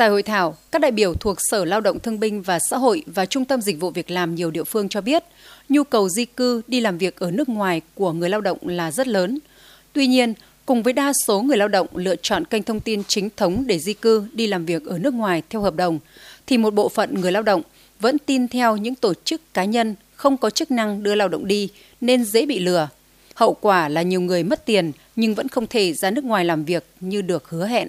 Tại hội thảo, các đại biểu thuộc Sở Lao động Thương binh và Xã hội và Trung tâm Dịch vụ Việc làm nhiều địa phương cho biết, nhu cầu di cư đi làm việc ở nước ngoài của người lao động là rất lớn. Tuy nhiên, cùng với đa số người lao động lựa chọn kênh thông tin chính thống để di cư đi làm việc ở nước ngoài theo hợp đồng, thì một bộ phận người lao động vẫn tin theo những tổ chức cá nhân không có chức năng đưa lao động đi nên dễ bị lừa. Hậu quả là nhiều người mất tiền nhưng vẫn không thể ra nước ngoài làm việc như được hứa hẹn.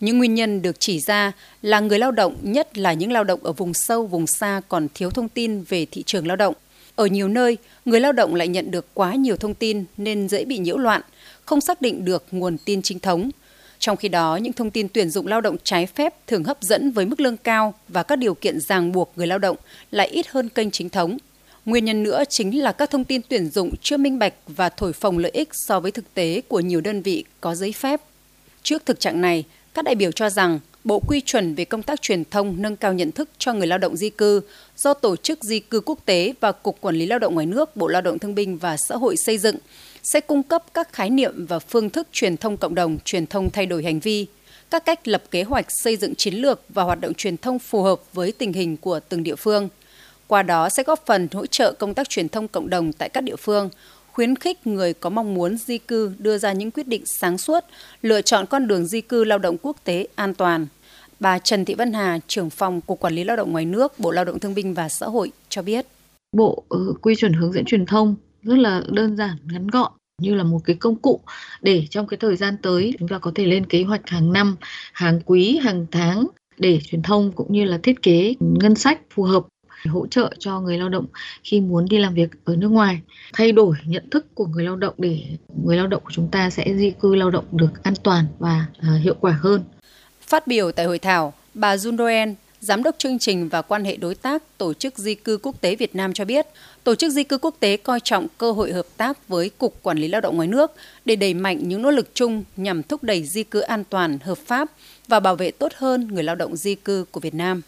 Những nguyên nhân được chỉ ra là người lao động, nhất là những lao động ở vùng sâu, vùng xa còn thiếu thông tin về thị trường lao động. Ở nhiều nơi, người lao động lại nhận được quá nhiều thông tin nên dễ bị nhiễu loạn, không xác định được nguồn tin chính thống. Trong khi đó, những thông tin tuyển dụng lao động trái phép thường hấp dẫn với mức lương cao và các điều kiện ràng buộc người lao động lại ít hơn kênh chính thống. Nguyên nhân nữa chính là các thông tin tuyển dụng chưa minh bạch và thổi phồng lợi ích so với thực tế của nhiều đơn vị có giấy phép. Trước thực trạng này, các đại biểu cho rằng Bộ Quy chuẩn về công tác truyền thông nâng cao nhận thức cho người lao động di cư do Tổ chức Di cư Quốc tế và Cục Quản lý Lao động ngoài nước, Bộ Lao động Thương binh và Xã hội xây dựng sẽ cung cấp các khái niệm và phương thức truyền thông cộng đồng, truyền thông thay đổi hành vi, các cách lập kế hoạch xây dựng chiến lược và hoạt động truyền thông phù hợp với tình hình của từng địa phương. Qua đó sẽ góp phần hỗ trợ công tác truyền thông cộng đồng tại các địa phương, khuyến khích người có mong muốn di cư đưa ra những quyết định sáng suốt, lựa chọn con đường di cư lao động quốc tế an toàn. Bà Trần Thị Vân Hà, trưởng phòng Cục Quản lý Lao động ngoài nước, Bộ Lao động Thương binh và Xã hội cho biết. Bộ ừ, quy chuẩn hướng dẫn truyền thông rất là đơn giản, ngắn gọn như là một cái công cụ để trong cái thời gian tới chúng ta có thể lên kế hoạch hàng năm, hàng quý, hàng tháng để truyền thông cũng như là thiết kế ngân sách phù hợp hỗ trợ cho người lao động khi muốn đi làm việc ở nước ngoài thay đổi nhận thức của người lao động để người lao động của chúng ta sẽ di cư lao động được an toàn và à, hiệu quả hơn. Phát biểu tại hội thảo, bà Jun Doen, Giám đốc chương trình và quan hệ đối tác Tổ chức Di cư Quốc tế Việt Nam cho biết, Tổ chức Di cư Quốc tế coi trọng cơ hội hợp tác với Cục Quản lý Lao động ngoài nước để đẩy mạnh những nỗ lực chung nhằm thúc đẩy di cư an toàn, hợp pháp và bảo vệ tốt hơn người lao động di cư của Việt Nam.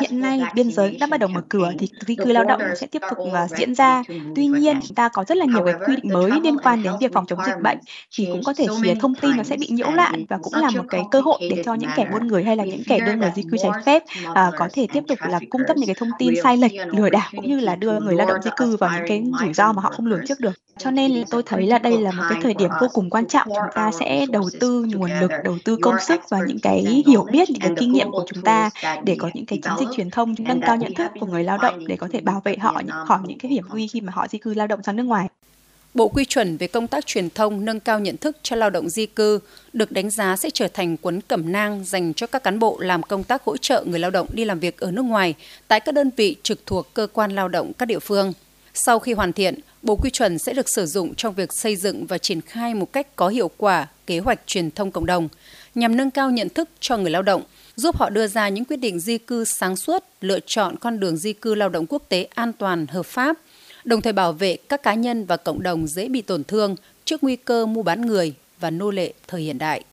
Hiện nay, biên giới đã bắt đầu mở cửa thì di cư lao động sẽ tiếp tục uh, diễn ra. Tuy nhiên, chúng ta có rất là nhiều cái quy định mới liên quan đến việc phòng chống dịch bệnh thì cũng có thể khiến thông tin nó sẽ bị nhiễu loạn và cũng là một cái cơ hội để cho những kẻ buôn người hay là những kẻ đưa người di cư trái phép uh, có thể tiếp tục là cung cấp những cái thông tin sai lệch, lừa đảo cũng như là đưa người lao động di cư vào những cái rủi ro mà họ không lường trước được. Cho nên tôi thấy là đây là một cái thời điểm vô cùng quan trọng. chúng ta sẽ đầu tư nguồn lực, đầu tư công sức và những cái hiểu biết, những cái kinh nghiệm của chúng ta để có những cái chiến dịch truyền thông nâng cao nhận thức của người lao động để có thể bảo vệ họ khỏi những cái hiểm nguy khi mà họ di cư lao động sang nước ngoài. Bộ quy chuẩn về công tác truyền thông nâng cao nhận thức cho lao động di cư được đánh giá sẽ trở thành cuốn cẩm nang dành cho các cán bộ làm công tác hỗ trợ người lao động đi làm việc ở nước ngoài tại các đơn vị trực thuộc cơ quan lao động các địa phương. Sau khi hoàn thiện, Bộ quy chuẩn sẽ được sử dụng trong việc xây dựng và triển khai một cách có hiệu quả kế hoạch truyền thông cộng đồng nhằm nâng cao nhận thức cho người lao động, giúp họ đưa ra những quyết định di cư sáng suốt, lựa chọn con đường di cư lao động quốc tế an toàn, hợp pháp, đồng thời bảo vệ các cá nhân và cộng đồng dễ bị tổn thương trước nguy cơ mua bán người và nô lệ thời hiện đại.